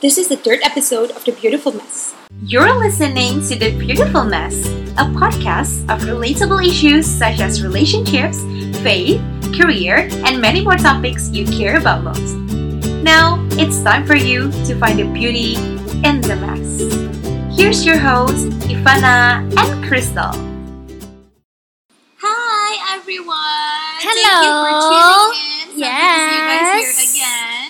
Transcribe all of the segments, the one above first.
This is the third episode of The Beautiful Mess. You're listening to The Beautiful Mess, a podcast of relatable issues such as relationships, faith, career, and many more topics you care about most. Now, it's time for you to find the beauty in the mess. Here's your hosts, Ivana and Crystal. Hi everyone! Hello. Thank you for tuning in. So good to see you guys Yes.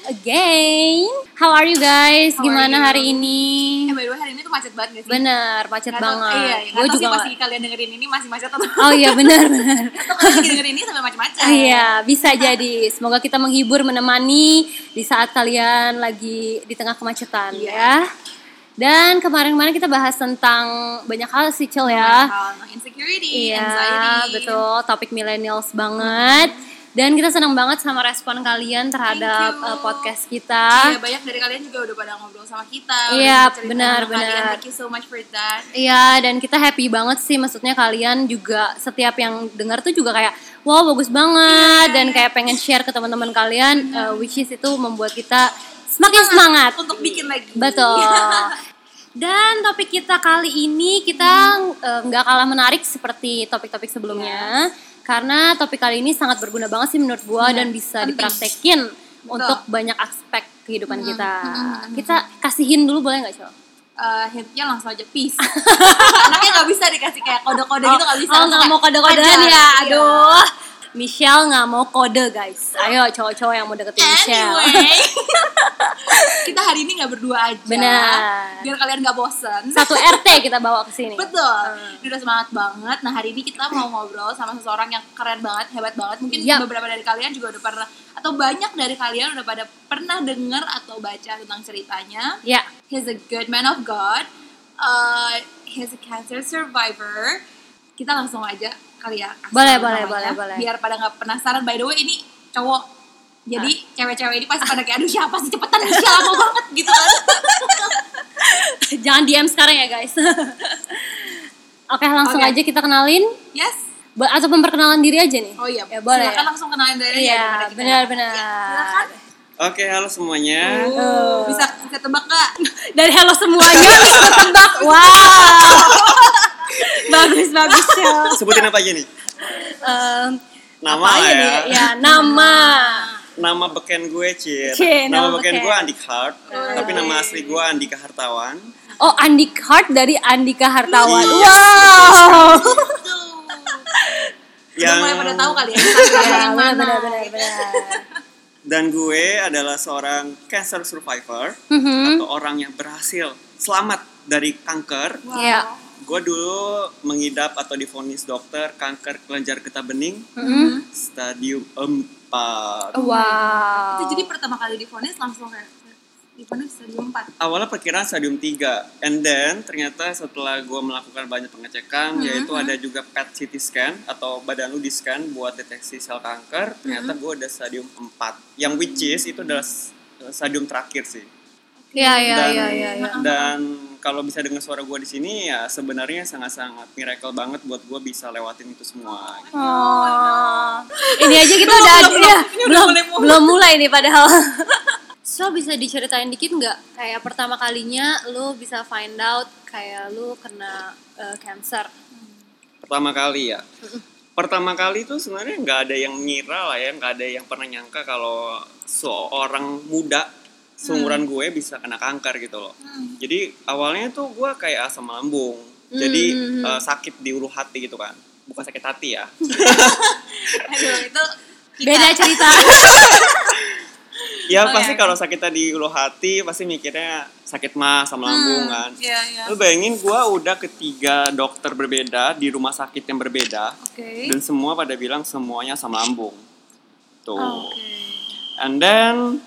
Again. How are you guys? How Gimana you? hari ini? Eh by the way hari ini tuh macet banget gak sih? Bener, macet tahu- banget. Iya, iya. Gue tahu juga sih pasti kalian dengerin ini masih macet atau Oh iya benar benar. atau kalian dengerin ini sampai macet-macet. Ah, Iya, bisa jadi. Semoga kita menghibur, menemani di saat kalian lagi di tengah kemacetan Iya. ya. Dan kemarin-kemarin kita bahas tentang banyak hal sih, Cil ya. Mental insecurity, Iya, anxiety. betul. Topik millennials banget. Dan kita senang banget sama respon kalian terhadap uh, podcast kita. Iya, banyak dari kalian juga udah pada ngobrol sama kita. Iya, benar, kalian. benar. Thank you so much for that. Iya, dan kita happy banget sih. Maksudnya kalian juga setiap yang dengar tuh juga kayak, wow bagus banget, Iya, dan iya. kayak pengen share ke teman-teman kalian, uh, which is itu membuat kita semakin semangat. Untuk bikin lagi. Betul. Dan topik kita kali ini kita uh, nggak kalah menarik seperti topik-topik sebelumnya, karena topik kali ini sangat berguna banget sih menurut gua Iya, dan bisa penting. dipraktekin untuk banyak aspek kehidupan Hmm, kita. hmm, hmm, hmm. Kita kasihin dulu boleh nggak, Cel? Eh, hintnya langsung aja peace. Anaknya nggak bisa dikasih kayak kode-kode gitu nggak bisa. Oh, nggak mau kode-kodean ya. Iya. Michelle nggak mau kode, guys. Ayo cowok-cowok yang mau deketin Michelle. Anyway, kita hari ini nggak berdua aja. Benar. Biar kalian nggak bosen. Satu RT kita bawa ke sini. Betul. Ini udah semangat banget. Nah hari ini kita mau ngobrol sama seseorang yang keren banget, hebat banget. Mungkin Yap. beberapa dari kalian juga udah pernah atau banyak dari kalian udah pada pernah dengar atau baca tentang ceritanya. Ya, He's a good man of God. Uh, he's a cancer survivor. Kita langsung aja kali ya. kasih Boleh, boleh, namanya, boleh, boleh. Biar pada nggak penasaran. By the way ini cowok. Jadi cewek-cewek ini pasti pada kayak aduh siapa sih cepetan siapa lama banget gitu kan. jangan DM sekarang ya, guys. Oke, langsung Oke. aja kita kenalin Yes. Ba- atau memperkenalan diri aja nih. Oh iya, Ya, boleh. Silakan ya? langsung kenalin dari Iya, benar-benar. Ya, silakan. Oke, halo semuanya. Oh, bisa bisa tebak gak? Dari halo semuanya bisa ketebak. Wow. Bagus bagus ya. Sebutin apa aja nih? Em, Nama apa aja ya. nih? Ya, nama. Nama beken gue, Cir. Cie, nama, nama beken beken. gue Andik Hart, tapi nama asli gue Andika Hartawan. Oh, Andik Hart dari Andika Hartawan. Iya. Wow. Yang Udah mulai pada tahu kali ya. Ya, benar mana. benar benar benar. dan gue adalah seorang cancer survivor Mhm. atau orang yang berhasil selamat dari kanker. Wow. Iya. Gue dulu mengidap atau divonis dokter kanker kelenjar getah bening Mhm. stadium 4. Wow. Itu jadi pertama kali divonis langsung kayak divonis stadium 4. awalnya perkiraan stadium 3 and then ternyata setelah gue melakukan banyak pengecekan yaitu ada juga PET CT scan atau badan lu di scan buat deteksi sel kanker ternyata gue udah stadium 4 yang which is itu adalah stadium terakhir sih Iya iya dan iya iya. iya. dan kalau bisa dengar suara gue di sini ya sebenarnya sangat-sangat miracle banget buat gue bisa lewatin itu semua Oh. Ini aja kita udah belum, iya, belum. Belum belum mulai nih padahal. So bisa diceritain dikit nggak kayak pertama kalinya lu bisa find out kayak lu kena uh, cancer. pertama kali ya pertama kali itu sebenarnya nggak ada yang ngira lah ya nggak ada yang pernah nyangka kalau seorang muda seumuran gue bisa kena kanker gitu loh jadi awalnya tuh gue kayak asam lambung jadi Hmm. eh, sakit di ulu hati gitu kan bukan sakit hati ya Aduh, itu kita. Beda cerita. ya Oh, pasti ya. kalau sakit di ulu hati pasti mikirnya sakit mah asam lambung kan Iya, iya. lu bayangin gue udah ketiga dokter berbeda di rumah sakit yang berbeda Oke. dan semua pada bilang semuanya asam lambung tuh Oke. And then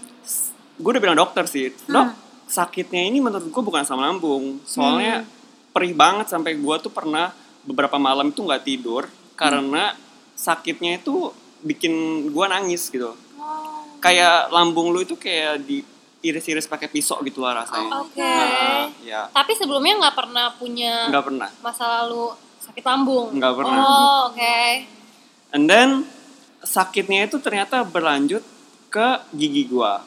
gue udah bilang dokter sih, Hmm. dok sakitnya ini menurut gue bukan asam lambung, soalnya Hmm. perih banget sampai gue tuh pernah beberapa malam itu nggak tidur karena sakitnya itu bikin gue nangis gitu, Oh. kayak lambung lu itu kayak diiris-iris pakai pisau gitu lah rasanya. Oke. Nah, ya Tapi sebelumnya nggak pernah punya nggak pernah. masa lalu sakit lambung. Nggak pernah. Oh oke. And then sakitnya itu ternyata berlanjut ke gigi gua.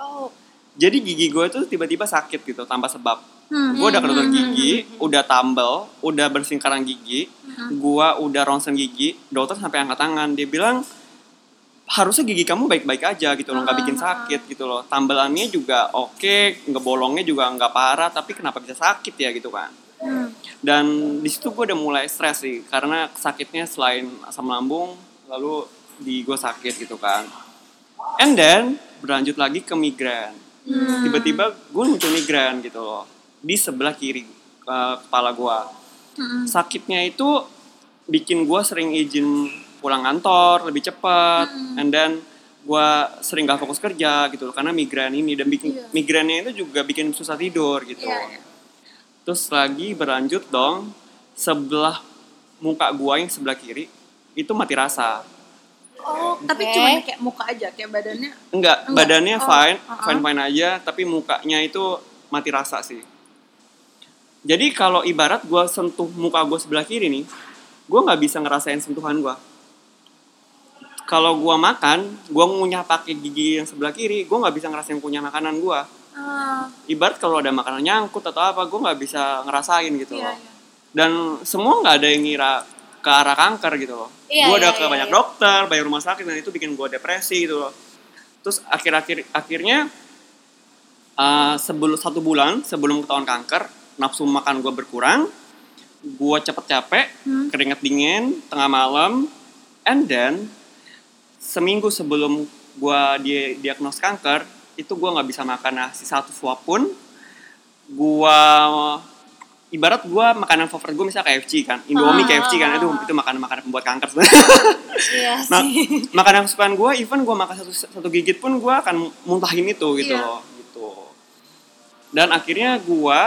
Oh Jadi gigi gue tuh tiba-tiba sakit gitu tanpa sebab. Hmm. Gue udah ke dokter gigi, udah tambel, udah bersihin karang gigi, gue udah ronsen gigi, dokter sampai angkat tangan. Dia bilang harusnya gigi kamu baik-baik aja gitu loh, nggak bikin sakit gitu loh. Tambelannya juga oke, nggak bolongnya juga nggak parah, tapi kenapa bisa sakit ya gitu kan? Hmm. Dan di situ gue udah mulai stres sih, karena sakitnya selain asam lambung, lalu di gue sakit gitu kan. And then berlanjut lagi ke migrain. Tiba-tiba gue muncul migrain gitu loh di sebelah kiri uh, kepala gue. Sakitnya itu bikin gue sering izin pulang kantor lebih cepat, and then gue sering gak fokus kerja gitu loh karena migrain ini dan bikin migrainnya itu juga bikin susah tidur gitu. Iya, iya. Terus lagi berlanjut dong sebelah muka gua yang sebelah kiri itu mati rasa. Oh, tapi Oke. cuma kayak muka aja, kayak badannya. Enggak, Enggak. badannya Oh, fine, uh-uh. fine fine aja, tapi mukanya itu mati rasa sih. Jadi kalau ibarat gua sentuh muka gua sebelah kiri nih, gua nggak bisa ngerasain sentuhan gua. Kalau gua makan, gua ngunyah pakai gigi yang sebelah kiri, gua nggak bisa ngerasain kunyah makanan gua. Ah, Ibarat kalau ada makanan nyangkut atau apa, gua nggak bisa ngerasain gitu iya, loh. iya. dan semua nggak ada yang ngira ke arah kanker gitu loh. Iya, gue udah iya, ke iya, banyak iya. dokter, banyak rumah sakit dan itu bikin gue depresi gitu loh. Terus akhir-akhir akhirnya uh, sebelum satu bulan sebelum ketahuan kanker, nafsu makan gue berkurang, gue cepet capek, Hmm. keringet dingin, tengah malam, and then seminggu sebelum gue di diagnos kanker, itu gue nggak bisa makan nasi satu suap pun. Gue ibarat gue makanan favorit gue misalnya KFC kan, Indomie Ah, KFC kan, itu itu makanan-makanan pembuat kanker sebenarnya. Iya Nah, makanan kesukaan gue, even gue makan satu satu gigit pun gue akan muntahin itu gitu Iya. loh, gitu. Dan akhirnya gue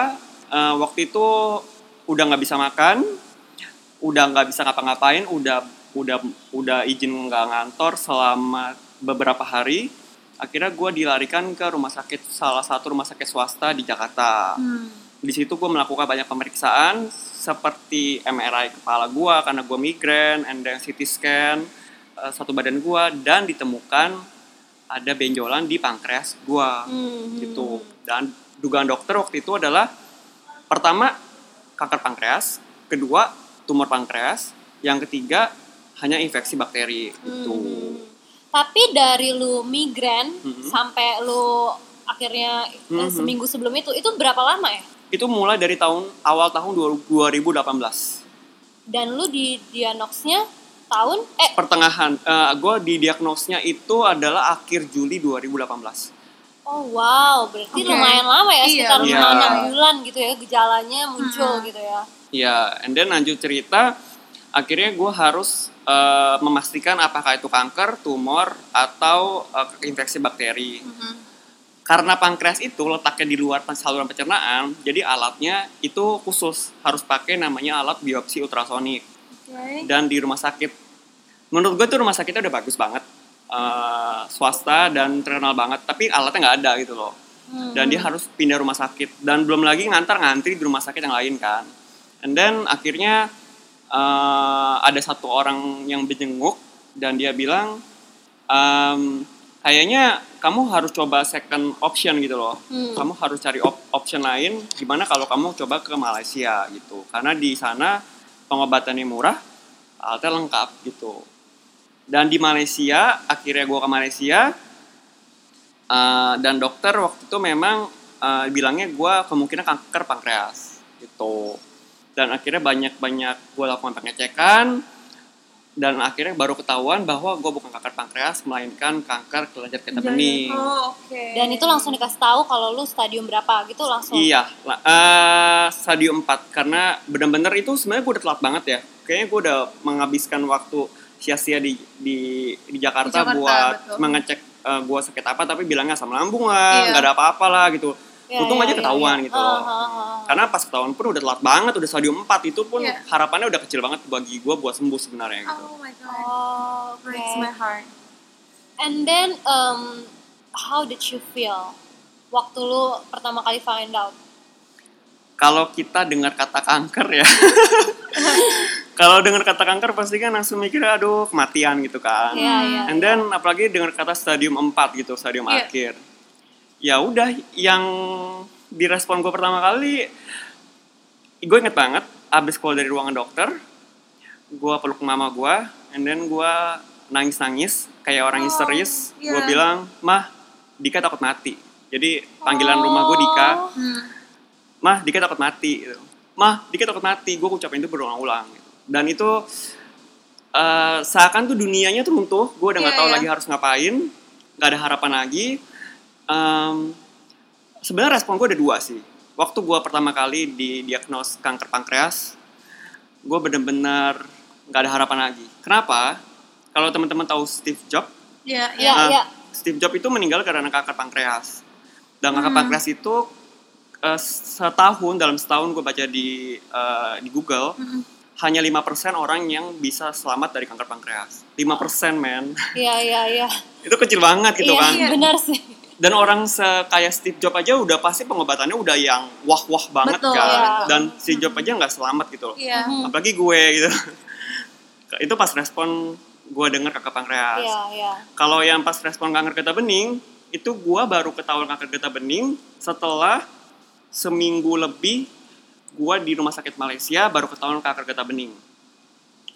eh, waktu itu udah nggak bisa makan, udah nggak bisa ngapa-ngapain, udah udah udah izin nggak ngantor selama beberapa hari. Akhirnya gue dilarikan ke rumah sakit salah satu rumah sakit swasta di Jakarta Hmm. Di situ gue melakukan banyak pemeriksaan seperti MRI kepala gue karena gue migrain, and then CT scan eh, satu badan gue dan ditemukan ada benjolan di pankreas gue Hmm. gitu dan dugaan dokter waktu itu adalah pertama kanker pankreas, kedua tumor pankreas, yang ketiga hanya infeksi bakteri gitu. Hmm. Tapi dari lu migrain Mhm. sampai lu akhirnya eh, Mhm. seminggu sebelum itu, itu berapa lama ya? Itu mulai dari tahun awal tahun 2018. Dan lu di diagnosnya tahun eh pertengahan gue di diagnosnya itu adalah akhir Juli 2018 oh wow berarti Oke. lumayan lama ya Iya, sekitar Iya. lima enam bulan gitu ya gejalanya muncul Mhm. gitu ya. ya and then lanjut cerita akhirnya gue harus eh, memastikan apakah itu kanker tumor atau eh, infeksi bakteri Mhm. Karena pankreas itu letaknya di luar saluran pencernaan jadi alatnya itu khusus harus pakai namanya alat biopsi ultrasonik. Oke. dan di rumah sakit. Menurut gue tuh rumah sakitnya udah bagus banget. Eh, swasta dan terkenal banget tapi alatnya nggak ada gitu loh. Hmm. dan dia harus pindah rumah sakit. Dan belum lagi ngantar ngantri di rumah sakit yang lain kan. And then akhirnya eh, ada satu orang yang menjenguk dan dia bilang "Em, kayaknya kamu harus coba second option gitu loh. Hmm. kamu harus cari op- option lain gimana kalau kamu coba ke Malaysia gitu. Karena di sana pengobatannya murah alatnya lengkap gitu. Dan di Malaysia akhirnya gue ke Malaysia eh, dan dokter waktu itu memang eh, bilangnya gue kemungkinan kanker pankreas gitu. Dan akhirnya banyak-banyak gue lakukan pengecekan dan akhirnya baru ketahuan bahwa gue bukan kanker pankreas melainkan kanker kelenjar getah bening Oh, oke. Dan itu langsung dikasih tahu kalau lu stadium berapa gitu langsung. Iya, eh, stadium 4 karena bener-bener itu sebenarnya gue udah telat banget ya. Kayaknya gue udah menghabiskan waktu sia-sia di di di Jakarta, Di Jakarta, buat betul. mengecek eh, gue sakit apa tapi bilangnya asam lambung lah, Iya. nggak ada apa-apa lah gitu. Ya, Untung ya, aja ya, ketahuan ya. gitu Ah, loh. ah, ah. Karena pas ketahuan pun udah telat banget, udah stadium 4 itu pun Iya. harapannya udah kecil banget bagi gue buat sembuh sebenarnya gitu. Oh my god. Oh. Breaks my heart. And then um, how did you feel waktu lu pertama kali find out? Kalau kita dengar kata kanker ya, kalau dengar kata kanker pasti kan langsung mikirnya aduh kematian gitu kan. Iya, iya. And then apalagi dengar kata stadium 4 gitu, stadium Iya. akhir. Ya udah yang direspon gue pertama kali gue inget banget abis keluar dari ruangan dokter gue peluk mama gue and then gue nangis nangis kayak orang Oh, histeris gue iya. bilang mah Dika takut mati jadi panggilan rumah gue Dika Hmm. mah Dika takut mati gitu. mah Dika takut mati gue ucapin itu berulang-ulang gitu. dan itu eh, seakan tuh dunianya tuh runtuh gue udah nggak Iya, tahu iya. lagi harus ngapain nggak ada harapan lagi Em, sebenarnya respon gue ada dua sih waktu gue pertama kali didiagnos kanker pankreas gue bener-bener nggak ada harapan lagi kenapa kalau teman-teman tahu Steve Jobs Iya, Iya, Nah, iya. Steve Jobs itu meninggal karena kanker pankreas. Dan kanker Hmm. pankreas itu eh, setahun dalam setahun gue baca di eh, di Google Mm-mm. hanya 5% orang yang bisa selamat dari kanker pankreas. 5% men. Iya, iya, iya. itu kecil banget gitu Iya, kan. benar sih. Dan orang sekaya Steve Jobs aja udah pasti pengobatannya udah yang wah-wah banget Betul, kan. iya. Dan Steve Jobs aja nggak selamat gitu loh. Iya. Mhm. Apalagi gue gitu. itu pas respon gue denger kanker pankreas Iya, iya. kalau yang pas respon kanker getah bening itu gua baru ketahuan kanker getah bening setelah seminggu lebih gua di rumah sakit Malaysia baru ketahuan kanker getah bening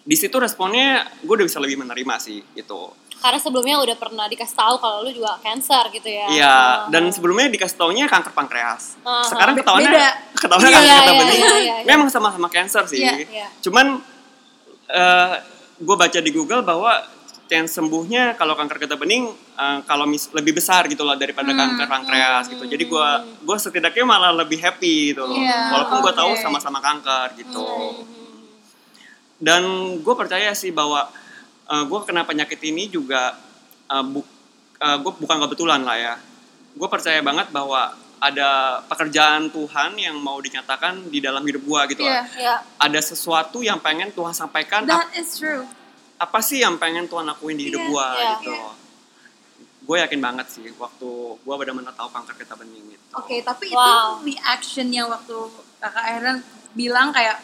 di situ responnya gue udah bisa lebih menerima sih gitu Karena sebelumnya udah pernah dikasih tahu kalau lu juga cancer gitu ya. iya Ah. dan sebelumnya dikasih taunya kanker pankreas Ah, sekarang ketahuannya beda. ketahuannya Iya, kanker iya, bening iya, iya, iya. memang sama-sama cancer sih Iya, iya. cuman gue baca di Google bahwa chance sembuhnya kalau kanker getah bening eh, kalau mis- lebih besar gitu loh daripada Hmm. kanker pankreas gitu. Jadi gue gue setidaknya malah lebih happy gitu loh. Iya, Walaupun gue tahu sama-sama kanker gitu. Hmm. Dan gue percaya sih bahwa gue kena penyakit ini juga gue bukan kebetulan lah ya. Gue percaya banget bahwa ada pekerjaan Tuhan yang mau dinyatakan di dalam hidup gue gitu lah. Iya. Ada sesuatu yang pengen Tuhan sampaikan That is true. apa sih yang pengen Tuhan lakuin di hidup Iya, gua iya. gitu. Gue yakin banget sih waktu gua benar-benar tahu kanker getah bening gitu. Oke, tapi Wow. itu reactionnya waktu kakak Aaron bilang kayak,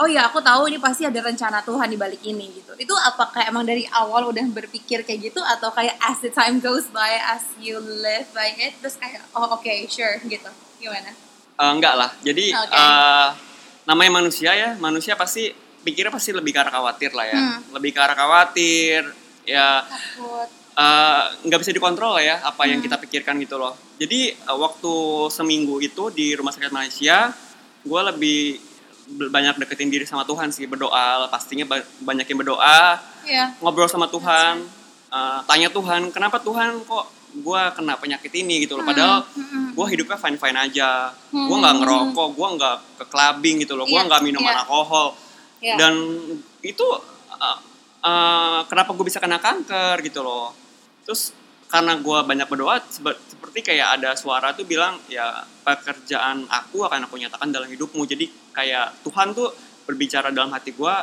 oh ya aku tahu ini pasti ada rencana Tuhan di balik ini gitu. Itu apakah emang dari awal udah berpikir kayak gitu atau kayak as the time goes by, as you live by it, terus kayak oh oke sure gitu. Gimana? Eh, enggak lah. Jadi Oke. eh, namanya manusia ya, manusia pasti pikirnya pasti lebih ke arah khawatir lah ya. Hmm. Lebih ke arah khawatir ya Takut. eh, nggak bisa dikontrol lah ya apa yang Hmm. kita pikirkan gitu loh. Jadi eh, waktu seminggu itu di rumah sakit Malaysia, gue lebih banyak deketin diri sama Tuhan sih berdoa pastinya ba- banyakin berdoa Iya. ngobrol sama Tuhan, uh, tanya Tuhan, kenapa Tuhan kok gue kena penyakit ini gitu loh. Padahal Hmm, gue hidupnya fine fine aja, Hmm. gue nggak ngerokok, gue nggak ke clubbing gitu loh, gue nggak minuman iya. alkohol. Iya. Dan itu uh, uh, kenapa gue bisa kena kanker gitu loh. Terus karena gue banyak berdoa, seperti kayak ada suara tuh bilang ya pekerjaan aku akan aku nyatakan dalam hidupmu. Jadi kayak Tuhan tuh berbicara dalam hati gue,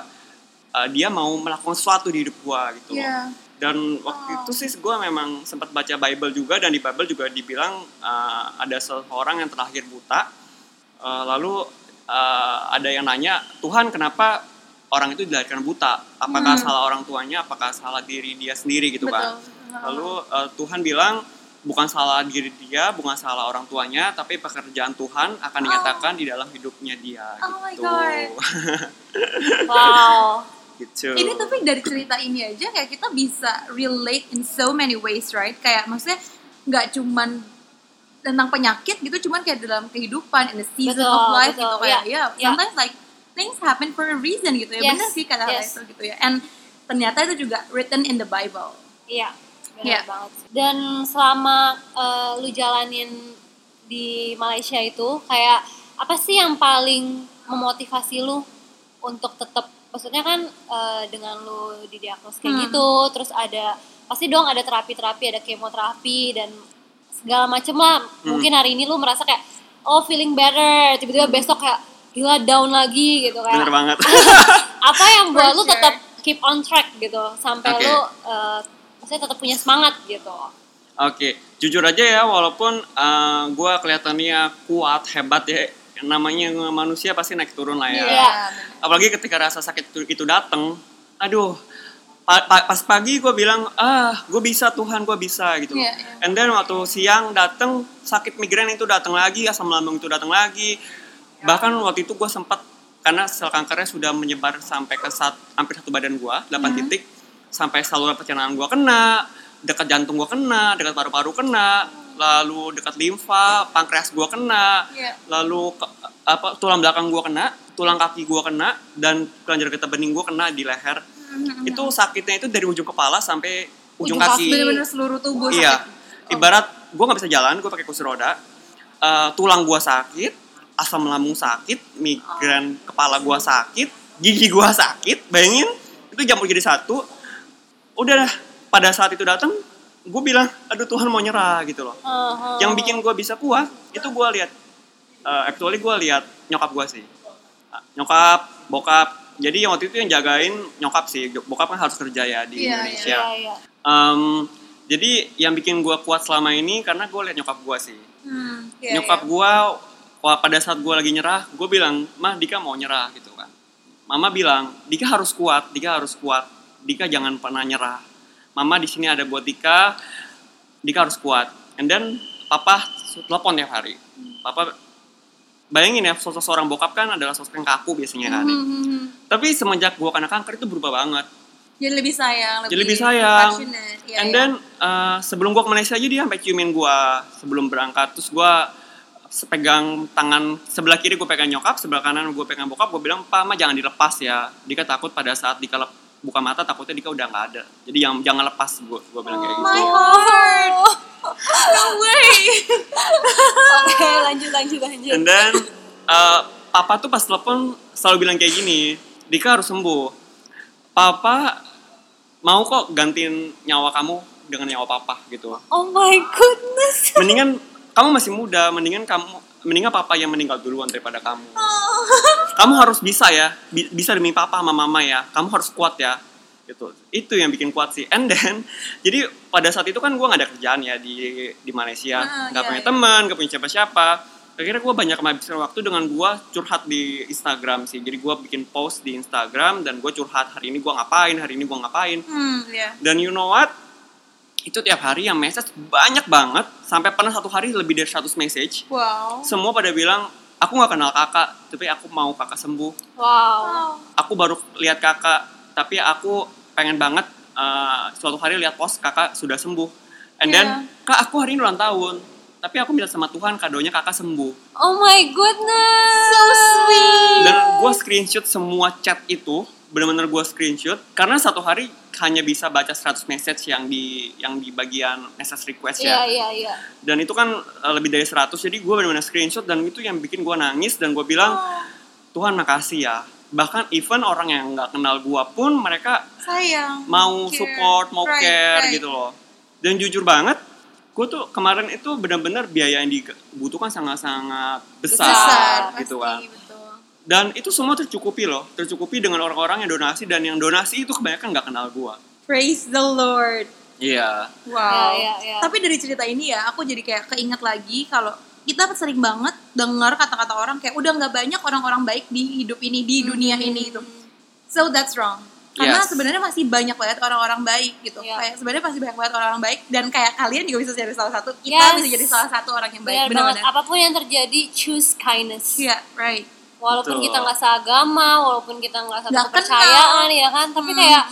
uh, dia mau melakukan sesuatu di hidup gue gitu loh Iya. dan waktu Oh. itu sih gue memang sempat baca Bible juga dan di Bible juga dibilang uh, ada seorang yang terlahir buta Uh, lalu uh, ada yang nanya Tuhan kenapa orang itu dilahirkan buta apakah Hmm. salah orang tuanya apakah salah diri dia sendiri gitu kan Betul. Lalu uh, Tuhan bilang bukan salah diri dia bukan salah orang tuanya tapi pekerjaan Tuhan akan dinyatakan di dalam hidupnya dia Oh my gitu God. Wow. gitu Ini tapi dari cerita ini aja kayak kita bisa relate in so many ways, right? Kayak maksudnya nggak cuman tentang penyakit gitu, cuman kayak dalam kehidupan in the season Betul, of life betul. gitu kayak Ya, ya, ya. sometimes like things happen for a reason gitu ya. Yes, Benar sih kata yes. itu gitu ya. And ternyata itu juga written in the Bible. Iya, benar Iya. banget. sih. Dan selama eh, lu jalanin di Malaysia itu, kayak apa sih yang paling memotivasi lu untuk tetap, maksudnya kan eh, dengan lu didiagnos kayak Hmm. gitu, terus ada pasti dong ada terapi-terapi, ada kemoterapi dan segala macem lah. Hmm. Mungkin hari ini lu merasa kayak oh feeling better, tiba-tiba besok kayak gila down lagi gitu kayak bener banget apa yang buat For lu sure. tetap keep on track gitu sampai Oke. lu uh, maksudnya tetap punya semangat gitu Oke, jujur aja ya, walaupun gue kelihatannya kuat, hebat ya, namanya manusia pasti naik turun lah ya. Iya. Apalagi ketika rasa sakit itu, itu datang, aduh, Pa- pa- pas pagi gue bilang ah gue bisa Tuhan gue bisa gitu Iya, iya. and then waktu siang dateng sakit migrain itu datang lagi asam lambung itu datang lagi bahkan waktu itu gue sempat karena sel kankernya sudah menyebar sampai ke sat, hampir satu badan gue 8 Hmm. titik sampai saluran pencernaan gue kena dekat jantung gue kena dekat paru-paru kena lalu dekat limfa pankreas gue kena Iya. lalu ke- apa tulang belakang gue kena tulang kaki gue kena dan kelenjar getah bening gue kena di leher Mhm. itu sakitnya itu dari ujung kepala sampai ujung, Ujung kaki. Bener-bener seluruh tubuh Iya. sakit. Ibarat gue nggak bisa jalan, gue pakai kursi roda. eh, tulang gue sakit, asam lambung sakit, migrain kepala gue sakit, gigi gue sakit. Bayangin itu campur jadi satu. Udah dah, pada saat itu datang, gue bilang, aduh Tuhan mau nyerah gitu loh. Uh-huh. Yang bikin gue bisa kuat itu gue lihat, eh, actually gue lihat nyokap gue sih, Ah, nyokap, bokap. Jadi yang waktu itu yang jagain nyokap sih, bokap kan harus kerja ya di Iya, Indonesia. Iya, iya. Em, jadi yang bikin gue kuat selama ini karena gue liat nyokap gue sih. Hmm, iya, nyokap iya. gue pada saat gue lagi nyerah, gue bilang, mah Dika mau nyerah gitu kan. Mama bilang, Dika harus kuat, Dika harus kuat, Dika jangan pernah nyerah. Mama di sini ada buat Dika, Dika harus kuat. And then papa telepon tiap hari. Papa bayangin ya sosok seorang bokap kan adalah sosok yang kaku biasanya kan. Mhm, mhm. Tapi semenjak gue kena kanker itu berubah banget. Jadi lebih sayang, Jadi lebih sayang. Iya, And iya. then uh, sebelum gua ke Malaysia aja dia sampai ciumin gua sebelum berangkat. Terus gua pegang tangan sebelah kiri gue pegang nyokap, sebelah kanan gue pegang bokap. Gue bilang, "Pak, mah jangan dilepas ya. Dika takut pada saat Dika lep- buka mata takutnya Dika udah nggak ada. Jadi yang jangan lepas gue." Gue bilang kayak gitu. My heart. No way. Oke, lanjut lanjut lanjut. And then uh, papa tuh pas telepon selalu bilang kayak gini, Dika harus sembuh. Papa mau kok gantiin nyawa kamu dengan nyawa papa gitu. Oh my goodness. mendingan kamu masih muda mendingan kamu mendingan papa yang meninggal duluan daripada kamu kamu harus bisa ya bi- bisa demi papa sama mama ya kamu harus kuat ya gitu itu yang bikin kuat sih and then jadi pada saat itu kan gue nggak ada kerjaan ya di di Malaysia Ah, nggak iya, punya iya. teman nggak punya siapa-siapa akhirnya gue banyak menghabiskan waktu dengan gue curhat di Instagram sih jadi gue bikin post di Instagram dan gue curhat hari ini gue ngapain hari ini gue ngapain Hmm, iya. dan you know what? Itu tiap hari yang message banyak banget. Sampai pernah satu hari lebih dari 100 message. Wow. Semua pada bilang, aku nggak kenal kakak, tapi aku mau kakak sembuh. Wow. Aku baru lihat kakak, tapi aku pengen banget uh, suatu hari lihat post kakak sudah sembuh. And then, Iya. kak aku hari ini ulang tahun. Tapi aku minta sama Tuhan kadonya kakak sembuh. Oh my goodness. So sweet. Dan gue screenshot semua chat itu, bener-bener gue screenshot. Karena satu hari hanya bisa baca 100 message yang di yang di bagian message request ya. Iya, iya, iya. dan itu kan uh, lebih dari 100 jadi gue benar-benar screenshot dan itu yang bikin gue nangis dan gue bilang Tuhan makasih ya bahkan even orang yang nggak kenal gue pun mereka Sayang. mau Care. support mau Right, care right. gitu loh dan jujur banget gue tuh kemarin itu benar-benar biaya yang dibutuhkan sangat-sangat besar, Besar, gitu kan pasti, betul. Dan itu semua tercukupi loh tercukupi dengan orang-orang yang donasi dan yang donasi itu kebanyakan nggak kenal gue Praise the Lord. iya Wow. Ya, ya, ya. Tapi dari cerita ini ya, aku jadi kayak keinget lagi kalau kita sering banget dengar kata-kata orang kayak udah nggak banyak orang-orang baik di hidup ini di dunia ini gitu. So that's wrong. Karena Yes. sebenarnya masih banyak banget orang-orang baik gitu. Iya. Kayak sebenarnya masih banyak banget orang-orang baik dan kayak kalian juga bisa jadi salah satu. Kita Yes. bisa jadi salah satu orang yang baik. Benar-benar. Apa pun yang terjadi, choose kindness. Iya, right. Walaupun Betul. kita nggak seagama, walaupun kita nggak satu kepercayaan, kenal. ya kan. Tapi Hmm. kayak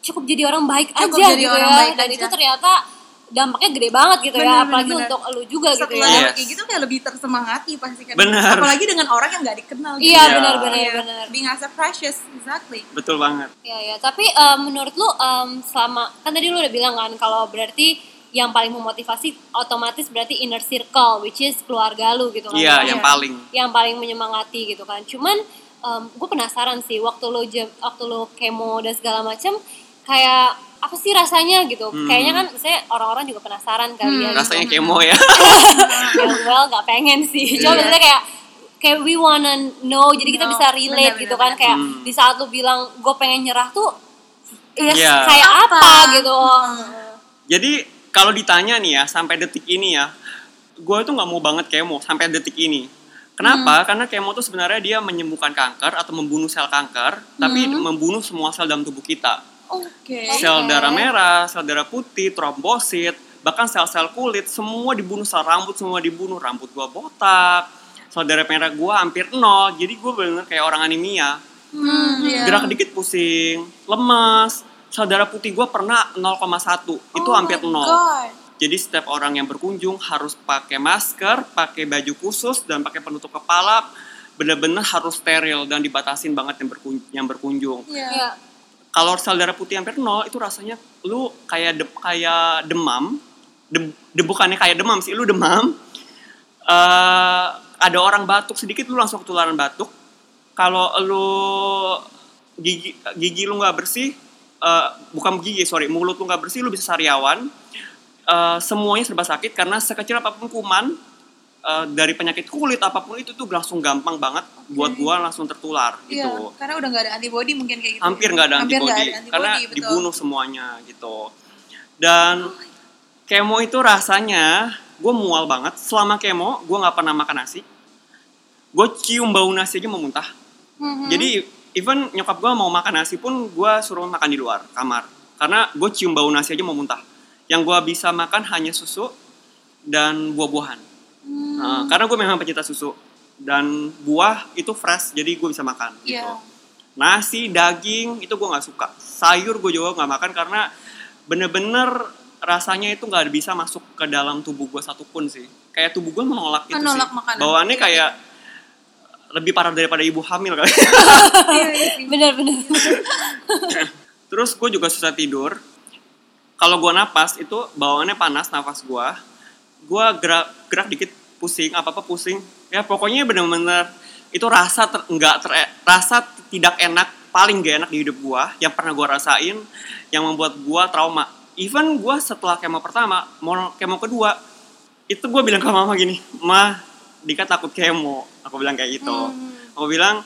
cukup jadi orang baik Cukup aja jadi gitu orang ya. baik Dan aja. itu ternyata dampaknya gede banget gitu Benar, ya. benar, Apalagi benar. untuk lu juga gitu Setelah ya. Yes. kayak gitu kayak lebih tersemangati pasti kan. Benar. Apalagi dengan orang yang nggak dikenal. gitu. Iya, Iya. benar-benar Iya. benar. Being as a precious, exactly. betul banget Ya ya, tapi em, menurut lu em, selama kan tadi lu udah bilang kan kalau berarti yang paling memotivasi otomatis berarti inner circle which is keluarga lu gitu kan. iya ya. yang paling yang paling menyemangati gitu kan. Cuman gue penasaran sih waktu lu jam- waktu lu kemo dan segala macam kayak apa sih rasanya gitu. Hmm. Kayaknya kan saya orang-orang juga penasaran kali ya. Hmm. gitu. rasanya kemo ya ya well nggak pengen sih. Cuma Iya. maksudnya kayak kayak we wanna know jadi kita No, bisa relate benar, gitu kan kayak Hmm. di saat lu bilang gue pengen nyerah tuh ya Iya. kayak apa, Apa? gitu. Jadi kalau ditanya nih ya sampai detik ini ya, gue tuh nggak mau banget kemo sampai detik ini. Kenapa? Karena kemo tuh sebenarnya dia menyembuhkan kanker atau membunuh sel kanker, tapi membunuh semua sel dalam tubuh kita. Oke. sel darah merah, sel darah putih, trombosit, bahkan sel-sel kulit semua dibunuh, sel rambut semua dibunuh, rambut gua botak, sel darah merah gua hampir nol, jadi gua bener kayak orang anemia, Hmm, iya. gerak dikit pusing, lemas, sel darah putih gua pernah 0,1, itu Oh hampir nol. Jadi setiap orang yang berkunjung harus pakai masker, pakai baju khusus dan pakai penutup kepala, bener-bener harus steril dan dibatasin banget yang berkunjung. Yang berkunjung. Iya. Iya. Kalau sel darah putih hampir nol itu rasanya lu kayak de- kayak demam, de, de- bukannya kayak demam sih, lu demam. Eh, ada orang batuk sedikit lu langsung ketularan batuk. Kalau lu gigi gigi lu nggak bersih, eh, bukan gigi sorry, mulut lu nggak bersih lu bisa sariawan. Eh, semuanya serba sakit karena sekecil apa pun kuman eh, dari penyakit kulit apa pun itu tuh langsung gampang banget buat gua langsung tertular Iya, gitu karena udah nggak ada antibody mungkin kayak gitu. hampir nggak ada Hampir antibody, ada antibody, karena betul. dibunuh semuanya gitu dan kemo itu rasanya gue mual banget selama kemo gue nggak pernah makan nasi gue cium bau nasi aja mau muntah Mhm. jadi even nyokap gue mau makan nasi pun gue suruh makan di luar kamar. Karena gue cium bau nasi aja mau muntah. Yang gue bisa makan hanya susu dan buah-buahan. Hmm. Nah, karena gue memang pecinta susu dan buah itu fresh jadi gue bisa makan gitu. Iya. nasi daging itu gue nggak suka. Sayur gue juga nggak makan karena bener-bener rasanya itu nggak bisa masuk ke dalam tubuh gue satupun sih. Kayak tubuh gue menolak itu Menolak sih makanan. bawaannya Iya, kayak lebih parah daripada ibu hamil kali Iya, iya sih. Benar-benar. terus gue juga susah tidur. Kalau gue napas itu bawaannya panas nafas gue gue gerak gerak dikit pusing apa apa pusing. Ya pokoknya bener-bener itu rasa ter, nggak ter- rasa tidak enak paling gak enak di hidup gue yang pernah gue rasain yang membuat gue trauma. Even gue setelah kemo pertama mau kemo kedua itu gue bilang ke mama gini mah Dika takut kemo. Aku bilang kayak gitu. Aku bilang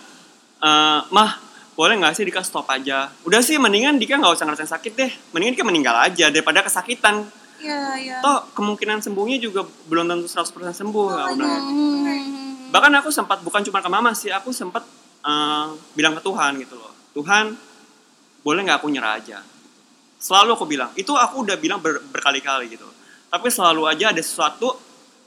"Eh, mah boleh nggak sih Dika stop aja? Udah sih mendingan Dika nggak usah ngerasain sakit deh. Mendingan Dika meninggal aja daripada kesakitan. Iya, iya. toh kemungkinan sembuhnya juga belum tentu 100% sembuh Oh aku bilang. God. bahkan aku sempat bukan cuma ke mama sih aku sempat eh, bilang ke Tuhan gitu loh. Tuhan boleh nggak aku nyerah aja? Selalu aku bilang. Itu aku udah bilang ber- berkali-kali gitu. Tapi selalu aja ada sesuatu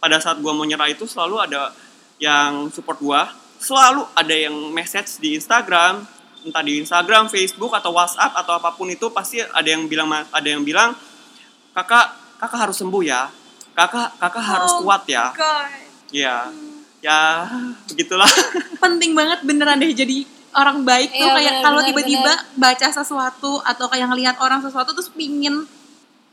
pada saat gua mau nyerah itu selalu ada yang support gua. Selalu ada yang message di Instagram entah di Instagram Facebook atau WhatsApp atau apa pun itu pasti ada yang bilang ada yang bilang kakak kakak harus sembuh ya. Kakak kakak harus Oh kuat ya. God. ya ya begitulah. Penting banget beneran deh jadi orang baik tuh Iya, kayak kalau bener, tiba-tiba baca sesuatu atau kayak ngelihat orang sesuatu terus pingin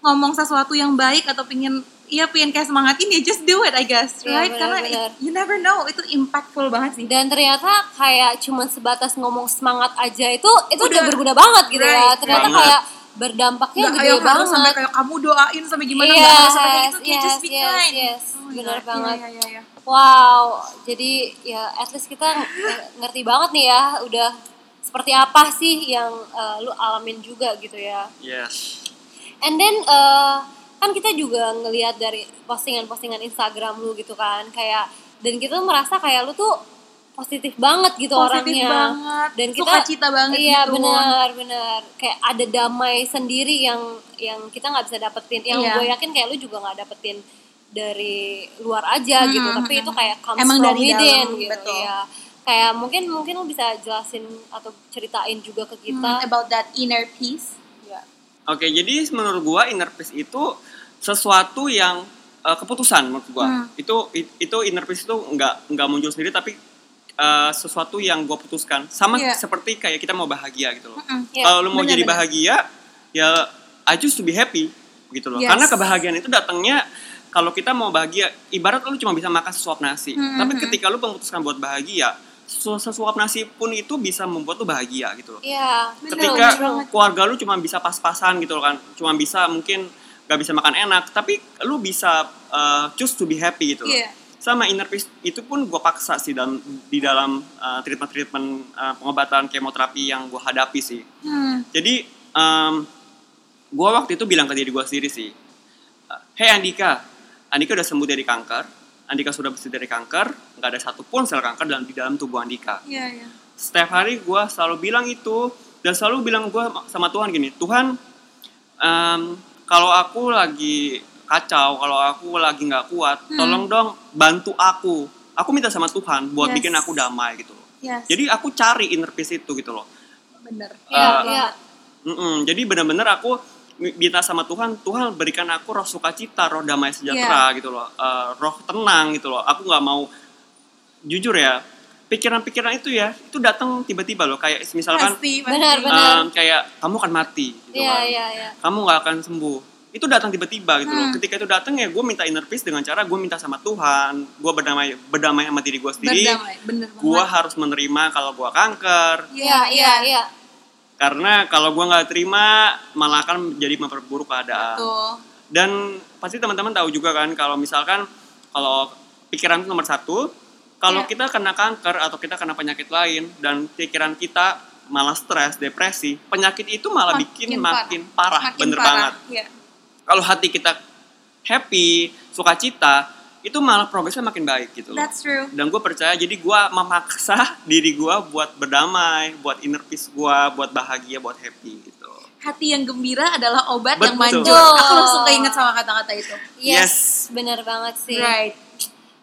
ngomong sesuatu yang baik atau pingin iya pingin kayak semangatin ya just do it I guess Iya, right bener, karena bener. it- you never know itu impactful banget sih Dan ternyata kayak cuman sebatas ngomong semangat aja itu itu udah, Udah. berguna banget gitu ya. Right. Ternyata Banget. kayak berdampaknya Nggak gede harus sampai banget. kayak kamu doain sampai gimana Yes, nggak harus sampai kayak gitu kayak just be yes, kind yes. Oh Bener God. banget. Iya, iya, iya. Wow, jadi ya at least kita ng- ngerti banget nih ya udah seperti apa sih yang uh, lu alamin juga gitu ya. yes And then uh, kan kita juga ngelihat dari postingan-postingan Instagram lu gitu kan, kayak dan kita tuh merasa kayak lu tuh positif banget gitu Positif orangnya. banget, Dan kita sukacita banget Iya, gitu. benar, benar. Kayak ada damai sendiri yang yang kita nggak bisa dapetin. Yang Iya. gue yakin kayak lu juga nggak dapetin dari luar aja gitu, Hmm, tapi hmm, itu kayak comes Emang from dari within dalam, gitu betul. ya. Kayak mungkin mungkin lu bisa jelasin atau ceritain juga ke kita. Hmm, about that inner peace. Oke, jadi menurut gua inner peace itu sesuatu yang eh, keputusan menurut gua. Hmm. Itu it- itu inner peace itu nggak nggak muncul sendiri tapi eh, sesuatu yang gua putuskan. Sama Iya. seperti kayak kita mau bahagia gitu loh. Mm-mm. Iya, Kalau lu mau benar, jadi benar. bahagia, ya I choose to be happy gitu loh. Yes. Karena kebahagiaan itu datangnya kalau kita mau bahagia, ibarat lu cuma bisa makan sesuap nasi. Hmm, Tapi ketika lu memutuskan buat bahagia, sesuap nasi pun itu bisa membuat lu bahagia gitu loh. Iya, Bener, ketika bener keluarga lu cuma bisa pas-pasan gitu loh kan. Cuma bisa mungkin gak bisa makan enak tapi lu bisa uh, choose to be happy gitu loh. Iya. sama inner peace itu pun gue paksa sih dalam di dalam uh, treatment-treatment uh, pengobatan kemoterapi yang gue hadapi sih. Hmm. jadi um, gue waktu itu bilang ke diri gue sendiri sih Hey Andika Andika udah sembuh dari kanker Andika sudah bersih dari kanker nggak ada satupun sel kanker dalam di dalam tubuh Andika Iya, iya. setiap hari gue selalu bilang itu dan selalu bilang gue sama Tuhan gini Tuhan em, kalau aku lagi kacau kalau aku lagi nggak kuat Hmm. tolong dong bantu aku aku minta sama Tuhan buat Yes. bikin aku damai gitu loh Yes. jadi aku cari inner peace itu gitu loh bener. Iya, Eh, iya. Mm-mm. Jadi benar-benar aku minta sama Tuhan, Tuhan berikan aku roh sukacita, roh damai sejahtera gitu loh, Eh, roh tenang gitu loh. Aku nggak mau jujur ya, pikiran-pikiran itu ya, itu datang tiba-tiba loh. Kayak misalkan Pasti, pasti. Benar, benar. em, kayak kamu akan mati, gitu Iya, kan. iya, iya. Kamu nggak akan sembuh. Itu datang tiba-tiba gitu loh. Hmm. Ketika itu datang ya, gue minta inner peace dengan cara gue minta sama Tuhan, gue berdamai berdamai sama diri gue sendiri. Berdamai, bener Gue harus menerima kalau gue kanker, Iya, iya, iya. Karena kalau gua nggak terima malah akan jadi memperburuk keadaan Tuh. dan pasti teman-teman tahu juga kan kalau misalkan kalau pikiran itu nomor satu kalau Iya. kita kena kanker atau kita kena penyakit lain dan pikiran kita malah stres depresi penyakit itu malah bikin makin parah, Makin bener parah. banget Iya. kalau hati kita happy sukacita itu malah progresnya makin baik gitu loh That's true. dan gue percaya jadi gue memaksa diri gue buat berdamai buat inner peace gue buat bahagia buat happy gitu Hati yang gembira adalah obat yang Betul. manjur. Aku langsung keinget sama kata-kata itu. Yes, benar banget sih. Right.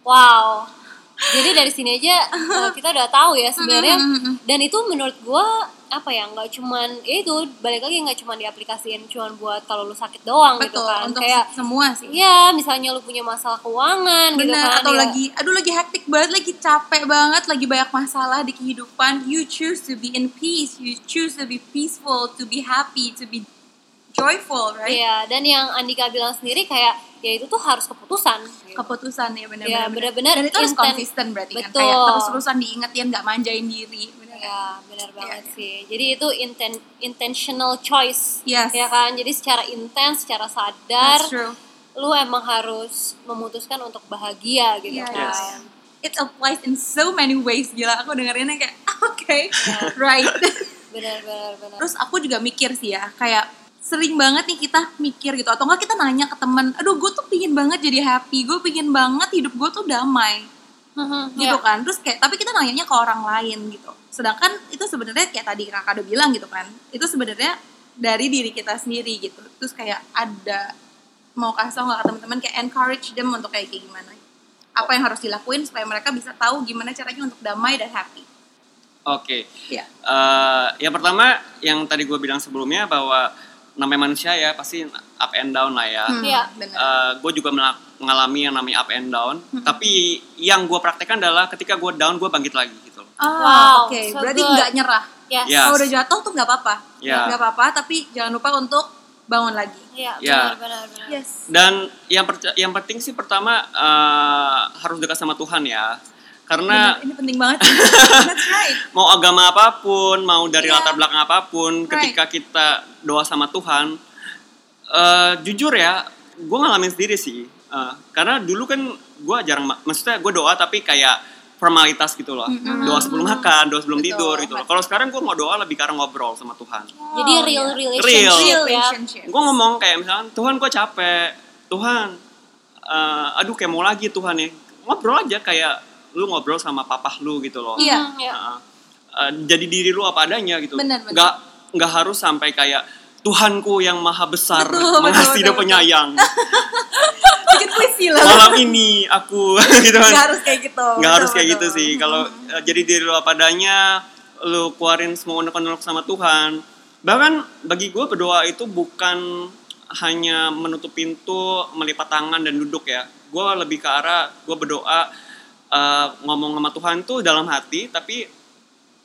Wow. Jadi dari sini aja uh, kita udah tahu ya sebenarnya dan itu menurut gua apa ya nggak cuman ya itu balik lagi nggak cuman diaplikasiin cuman buat kalau lu sakit doang gitu Betul, kan untuk kayak semua sih. ya misalnya lu punya masalah keuangan gitu Bener, kan atau ya. lagi, aduh lagi hektik banget, lagi capek banget, lagi banyak masalah di kehidupan. You choose to be in peace, you choose to be peaceful, to be happy, to be joyful, right? Iya, dan yang Andika bilang sendiri kayak ya itu tuh harus keputusan. gitu. Keputusan ya benar-benar. Ya, benar-benar Dan itu harus konsisten berarti kan, Betul. kayak terus-terusan diingetin, nggak manjain diri. Bener kan? Ya, benar banget iya. sih. Jadi itu inten intentional choice. Yes. Ya kan? Jadi secara intens, secara sadar That's true. lu emang harus memutuskan untuk bahagia gitu Iya, kan. yes. It applies in so many ways. Gila, aku dengerinnya kayak, oke, right. Benar benar benar. Terus aku juga mikir sih ya, kayak sering banget nih kita mikir gitu atau enggak kita nanya ke teman, aduh gue tuh pingin banget jadi happy, gue pingin banget hidup gue tuh damai, Mhm, gitu ya. kan. Terus kayak tapi kita nanyanya ke orang lain gitu. Sedangkan itu sebenarnya kayak tadi kakak udah bilang gitu kan, itu sebenarnya dari diri kita sendiri gitu. Terus kayak ada mau kasih tau nggak ke teman-teman kayak encourage them untuk kayak kayak gimana? Apa yang harus dilakuin supaya mereka bisa tahu gimana caranya untuk damai dan happy? oke Iya. Eh, yang pertama yang tadi gue bilang sebelumnya bahwa namanya manusia ya pasti up and down lah ya Hmm, Iya. benar. gue juga mengalami yang namanya up and down Hmm. tapi yang gue praktekkan adalah ketika gue down gue bangkit lagi gitu Ah, Wow, oke. so Berarti nggak nyerah. Yes. Yes. Kalau udah jatuh tuh nggak apa-apa. Ya. Nggak apa-apa, tapi jangan lupa untuk bangun lagi. Iya, Ya. benar benar benar. Yes. dan yang yang penting sih pertama eh, harus dekat sama Tuhan ya karena Bener, ini penting banget. That's right. mau agama apa pun, mau dari Iya. latar belakang apa pun, Right. ketika kita doa sama Tuhan, eh, jujur ya, gue ngalamin sendiri sih. Eh, karena dulu kan gue jarang, ma- maksudnya gue doa tapi kayak formalitas gitu loh. Mm-mm. Doa sebelum makan, doa sebelum Betul, tidur gitu loh. Kalau sekarang gue mau doa lebih karena ngobrol sama Tuhan. Jadi Oh, real iya. relationship Real. Real ya. relationship. Gue ngomong kayak misalnya, Tuhan gue capek, Tuhan, eh, aduh kayak mau lagi Tuhan ya. Ngobrol aja kayak lu ngobrol sama papah lu gitu loh. Iya. Ya. Nah, eh, jadi diri lu apa adanya gitu. Benar, benar. Nggak nggak harus sampai kayak Tuhanku yang maha besar Betul, mengasihi dan penyayang. Bikin puisi lah. Malam ini aku gitu kan. Nggak harus kayak gitu. Nggak harus Betul, kayak gitu betul. sih. Kalau eh, jadi diri lu apa adanya, lu keluarin semua unek-unek sama Tuhan. Bahkan bagi gue berdoa itu bukan hanya menutup pintu, melipat tangan dan duduk ya. Gue lebih ke arah gue berdoa eh, ngomong sama Tuhan tuh dalam hati, tapi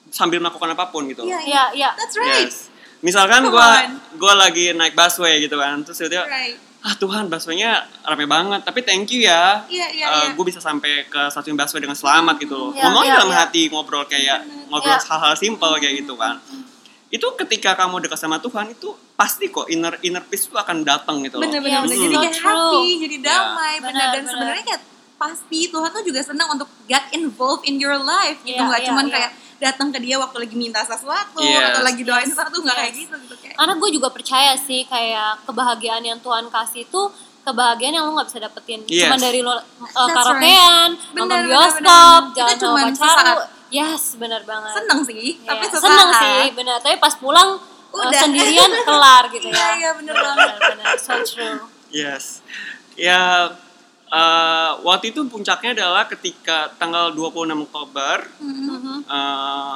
sambil melakukan apa pun gitu. Iya, iya. Iya. That's right. Yes. Misalkan gue on. gue lagi naik busway gitu kan, terus dia Right. ah Tuhan busway-nya rame banget, tapi thank you ya. Iya, iya, iya. gue bisa sampai ke stasiun busway dengan selamat gitu loh. Iya, Ngomongnya iya, dalam iya. hati, ngobrol kayak ngobrol Iya. hal-hal simple kayak gitu kan. Itu ketika kamu dekat sama Tuhan itu pasti kok inner inner peace itu akan datang gitu loh. Bener-bener. Jadi so kayak true. happy, jadi Iya. damai, bener. Benar, Dan benar. sebenarnya kayak pasti Tuhan tuh juga senang untuk get involved in your life gitu. Iya, Nggak iya, cuman iya. kayak datang ke dia waktu lagi minta sesuatu Yes. atau lagi doain Yes. sesuatu nggak kayak Yes. gitu gitu kayak. Karena gue juga percaya sih kayak kebahagiaan yang Tuhan kasih itu kebahagiaan yang lo nggak bisa dapetin Yes. cuma dari lo uh, That's karaokean, Bener, nonton bioskop, jalan sama pacar lo. Yes, benar banget. seneng sih Iya, tapi sesaat seneng sih, benar. Tapi pas pulang uh, Udah. sendirian kelar gitu ya. Iya, iya, bener banget. Benar, so true. Yes. Ya eh, waktu itu puncaknya adalah ketika tanggal 26 Oktober Mhm. eh,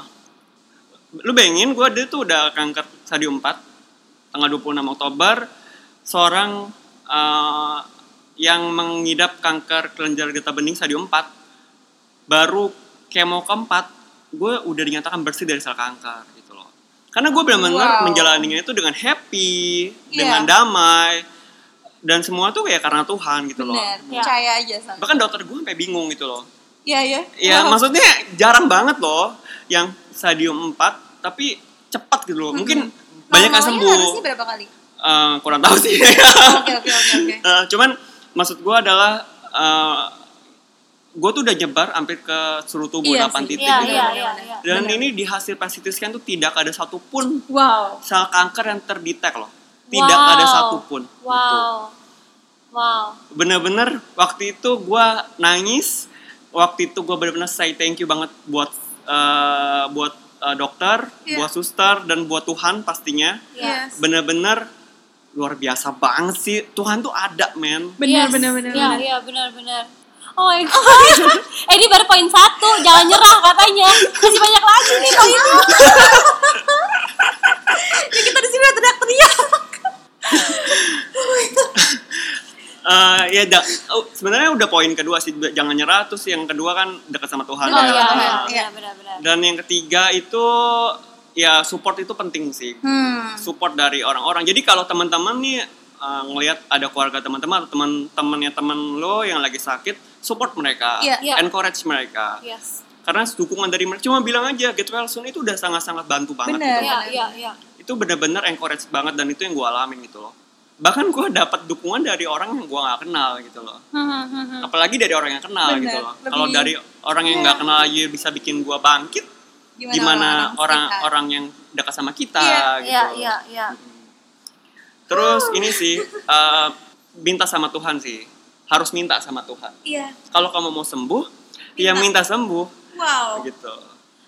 lu bayangin gue dia tuh udah kanker stadium 4 tanggal 26 Oktober seorang eh, yang mengidap kanker kelenjar getah bening stadium 4 baru kemo keempat gue udah dinyatakan bersih dari sel kanker gitu loh karena gue benar-benar Wow. menjalaninya itu dengan happy Iya. dengan damai dan semua tuh kayak karena Tuhan gitu loh bener Ya. percaya aja sama bahkan dokter gue sampai bingung gitu loh iya iya Ya Wow. maksudnya jarang banget loh yang stadium 4 tapi cepat gitu loh. Mungkin banyak yang sembuh. harusnya berapa kali Eh, kurang tahu sih. oke oke oke oke Eh, cuman maksud gue adalah gue tuh udah nyebar hampir ke seluruh tubuh Iya 8 sih. titik. Iya, gitu. iya, iya, iya. Dan Benar. ini di hasil PET CT scan tuh tidak ada satupun wow sel kanker yang terdetek loh. Tidak Wow. ada satupun. Gitu. Wow. Wow. Bener-bener waktu itu gue nangis. Waktu itu gue bener-bener say thank you banget buat eh, buat eh, dokter, Iya. buat suster dan buat Tuhan pastinya. Iya. yes Bener-bener luar biasa banget sih. Tuhan tuh ada, men. bener Yes. bener bener Iya, bener. iya, benar benar. Oh my god. eh ini baru poin satu, jangan nyerah katanya. Masih banyak lagi nih poinnya. Ya, kita di sini udah teriak-teriak Eh, ya da- oh, sebenarnya udah poin kedua sih jangan nyerah terus yang kedua kan dekat sama Tuhan. Oh iya, Benar, iya, iya, benar. Dan yang ketiga itu ya support itu penting sih. hmm Support dari orang-orang. Jadi kalau teman-teman nih eh, ngelihat ada keluarga teman-teman atau teman-temannya teman lo yang lagi sakit, support mereka, Iya. Iya. encourage mereka. Yes. Karena dukungan dari mereka cuma bilang aja get well soon itu udah sangat-sangat bantu banget. Bener. gitu. Iya, iya, iya. Itu bener-bener encourage banget dan itu yang gue alamin gitu loh. Bahkan gue dapat dukungan dari orang yang gue nggak kenal gitu loh. apalagi dari orang yang kenal Bener, gitu loh. lebih- Kalau dari orang yang nggak Iya. kenal aja bisa bikin gua bangkit, gimana orang-orang yang dekat sama kita Iya, gitu. Iya, iya, iya. Terus ini sih eh, minta sama Tuhan sih, harus minta sama Tuhan. iya Kalau kamu mau sembuh, ya Minta. minta sembuh wow gitu.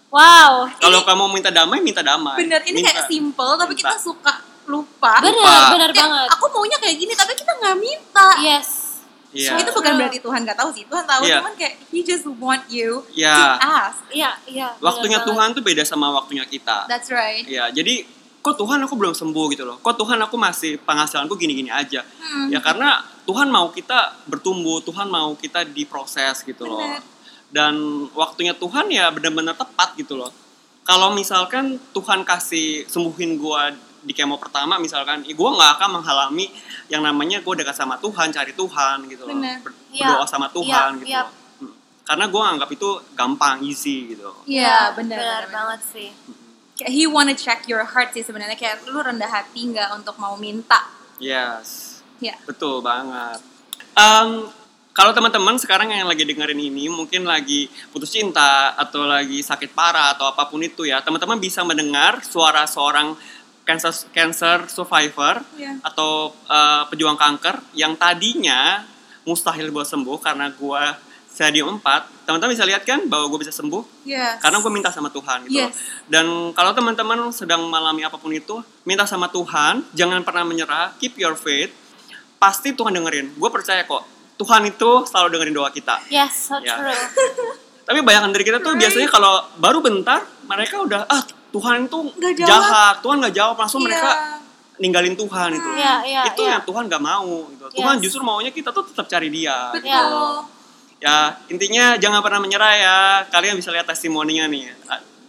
Wow. Kalau kamu minta damai, minta damai. bener ini Minta. kayak simple tapi Minta. kita suka lupa Benar, Lupa. benar Kayak, banget. aku maunya kayak gini tapi kita nggak minta Yes. Iya. itu bukan berarti Tuhan nggak tahu sih Tuhan tahu Iya. cuman kayak he just want you Iya. to ask Iya, iya. benar Waktunya banget. Tuhan tuh beda sama waktunya kita. that's right Iya, jadi kok Tuhan aku belum sembuh gitu loh. Kok Tuhan aku masih penghasilanku gini-gini aja. Hmm. Ya karena Tuhan mau kita bertumbuh, Tuhan mau kita diproses gitu loh. Dan waktunya Tuhan ya benar-benar tepat gitu loh. Kalau misalkan Tuhan kasih sembuhin gua di kemo pertama misalkan, ya gua nggak akan menghalami yang namanya gua dekat sama Tuhan, cari Tuhan gitu loh. Bener. Ber- Iya. berdoa sama Tuhan Iya, gitu iya. loh. Hmm. Karena gua anggap itu gampang, easy gitu. Iya, benar, benar banget sih. kayak he wanna check your heart sih sebenarnya kayak lu rendah hati nggak untuk mau minta Yes. ya Betul banget. Em, kalau teman-teman sekarang yang lagi dengerin ini mungkin lagi putus cinta atau lagi sakit parah atau apa pun itu ya, teman-teman bisa mendengar suara seorang cancer cancer survivor Iya. atau eh, pejuang kanker yang tadinya mustahil buat sembuh karena gua stadium 4. Teman-teman bisa lihat kan bahwa gue bisa sembuh yes karena gue minta sama Tuhan gitu. Yes. Dan kalau teman-teman sedang mengalami apa pun itu, minta sama Tuhan, jangan pernah menyerah, keep your faith. Pasti Tuhan dengerin. Gue percaya kok, Tuhan itu selalu dengerin doa kita. Yes, so Ya. true. Tapi bayangan dari kita tuh Right. biasanya kalau baru bentar, mereka udah ah Tuhan itu jahat, Tuhan nggak jawab, langsung Iya. mereka ninggalin Tuhan itu. Iya, iya, itu iya. yang Tuhan nggak mau. Gitu. Tuhan Yes. justru maunya kita tuh tetap cari Dia. betul Iya. Ya, intinya jangan pernah menyerah ya. Kalian bisa lihat testimoninya nih.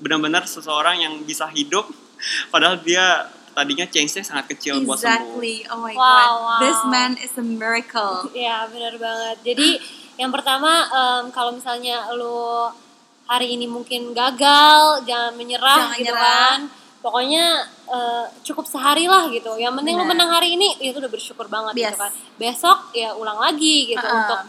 Benar-benar seseorang yang bisa hidup padahal dia tadinya change-nya sangat kecil buat sembuh. exactly oh my Wow, god wow. this man is a miracle Iya, benar banget. Jadi yang pertama em, kalau misalnya lu hari ini mungkin gagal, jangan menyerah Jangan gitu nyerah. kan. Pokoknya eh, cukup sehari lah gitu. Yang penting lu Benar. menang hari ini, itu udah bersyukur banget Yes. gitu kan. Besok ya ulang lagi gitu Uh-uh. untuk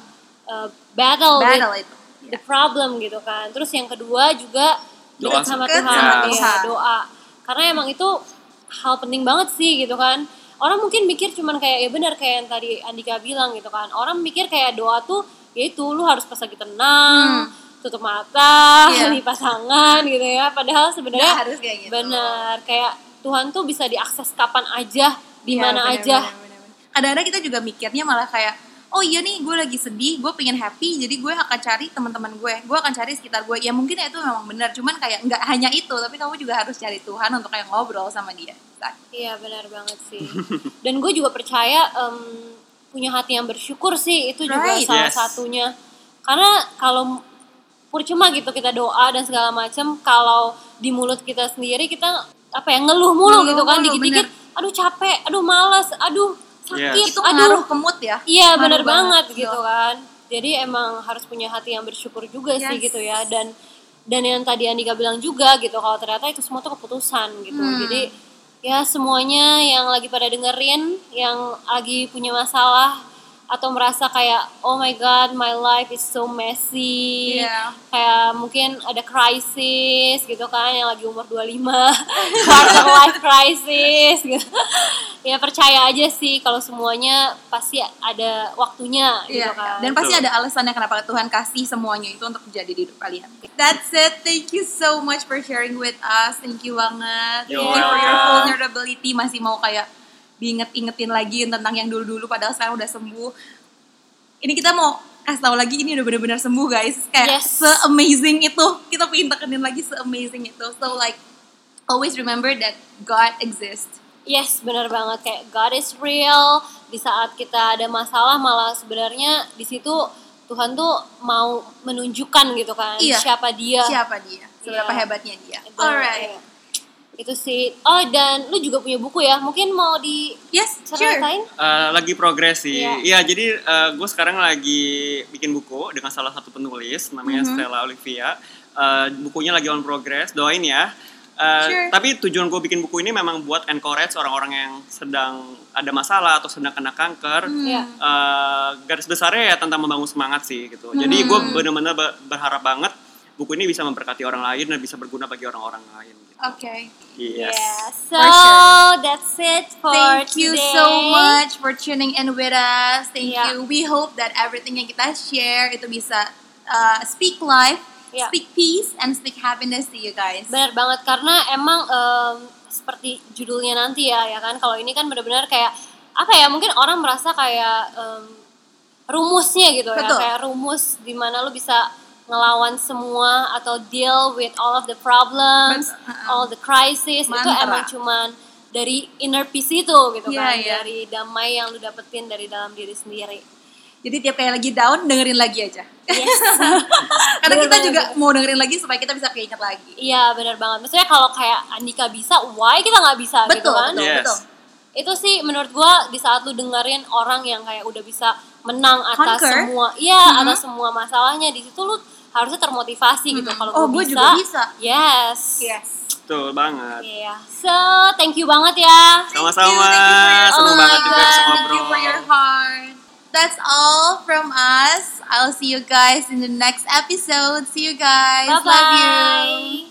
eh, battle, battle with itu the problem gitu kan. Terus yang kedua juga Doa sama Tuhan, sama ya, Tuhan. doa. Karena emang itu hal penting banget sih gitu kan. Orang mungkin mikir cuman kayak ya benar kayak yang tadi Andika bilang gitu kan. Orang mikir kayak doa tuh ya itu lu harus pas lagi tenang, tutup mata, Iya. lipat tangan gitu ya. Padahal sebenarnya harus kayak gitu benar kayak Tuhan tuh bisa diakses kapan aja, di Iya, mana benar, aja. Kadang-kadang kita juga mikirnya malah kayak, oh iya nih gue lagi sedih, gue pengen happy, jadi gue akan cari teman-teman gue, gue akan cari sekitar gue. Ya mungkin itu memang benar, cuman kayak nggak hanya itu, tapi kamu juga harus cari Tuhan untuk kayak ngobrol sama dia. Iya benar banget sih. Dan gue juga percaya em, punya hati yang bersyukur sih itu juga Right. salah Yes. satunya. Karena kalau percuma gitu kita doa dan segala macam kalau di mulut kita sendiri kita apa ya ngeluh mulu Ngeluh gitu kan dikit-dikit aduh capek, aduh malas, aduh sakit, Yes. Itu aduh ngaruh ke mood ya. Iya bener banget, banget, gitu Dok. kan. Jadi emang harus punya hati yang bersyukur juga sih Yes. gitu ya. Dan dan yang tadi Andika bilang juga gitu kalau ternyata itu semua tuh keputusan gitu. Hmm. Jadi ya semuanya yang lagi pada dengerin, yang lagi punya masalah atau merasa kayak oh my god my life is so messy Iya. kayak mungkin ada krisis gitu kan yang lagi umur 25 quarter life crisis gitu ya percaya aja sih kalau semuanya pasti ada waktunya gitu Iya, kan dan pasti ada alasannya kenapa Tuhan kasih semuanya itu untuk terjadi di hidup kalian. That's it. Thank you so much for sharing with us. Thank you banget. You're Thank you for your vulnerability. Masih mau kayak diinget-ingetin lagi tentang yang dulu-dulu padahal sekarang udah sembuh. Ini kita mau kasih tahu lagi ini udah benar-benar sembuh guys. Kayak Yes. se-amazing itu. Kita pengen tekenin lagi se-amazing itu. So like always remember that God exists. Yes, benar banget kayak God is real. Di saat kita ada masalah malah sebenarnya di situ Tuhan tuh mau menunjukkan gitu kan Iya. siapa dia. Siapa dia? Seberapa Iya. hebatnya dia. Alright. iya. Itu sih. Oh, dan lu juga punya buku ya? Mungkin mau di Yes, sure. ceritain? Eh, lagi progres sih. Iya. Iya, jadi gue sekarang lagi bikin buku dengan salah satu penulis namanya Mhm. Stella Olivia. Eh, bukunya lagi on progress, doain ya. Eh, Sure. Tapi tujuan gue bikin buku ini memang buat encourage orang-orang yang sedang ada masalah atau sedang kena kanker. Hmm. Eh, garis besarnya ya tentang membangun semangat sih gitu. Jadi gue Hmm. benar-benar be- berharap banget buku ini bisa memberkati orang lain dan bisa berguna bagi orang-orang lain. Gitu. Okay. Yes. Yeah. So, sure. that's it for Thank you today. so much for tuning in with us. Thank Yeah. you. We hope that everything yang kita share itu bisa uh, speak life, Yeah. speak peace, and speak happiness to you guys. Benar banget karena emang em, seperti judulnya nanti ya, ya kan. Kalau ini kan benar-benar kayak apa ya? Mungkin orang merasa kayak em, rumusnya gitu ya, Betul. kayak rumus di mana lu bisa ngelawan semua atau deal with all of the problems, Bet- uh-uh. all the crisis itu Mantra. emang cuman dari inner peace itu gitu Iya, kan, iya. dari damai yang lu dapetin dari dalam diri sendiri. Jadi tiap kali lagi down dengerin lagi aja. Yes. Karena Bener kita juga mau dengerin lagi supaya kita bisa keinget lagi. Iya benar banget. Maksudnya kalau kayak Andika bisa, why kita nggak bisa gitu Betul, kan? betul, Yes. betul. Itu sih menurut gua di saat lu dengerin orang yang kayak udah bisa menang atas Conquer. semua, iya Mhm. atas semua masalahnya di situ lu harusnya termotivasi gitu. Kalau Oh, gua juga bisa. Yes. Yes. Betul banget. Iya. So, thank you banget ya. Sama-sama. Thank you, thank you for your Senang Oh banget juga bisa God. Thank you ngobrol. for your heart. That's all from us. I'll see you guys in the next episode. See you guys. Bye Love you. bye.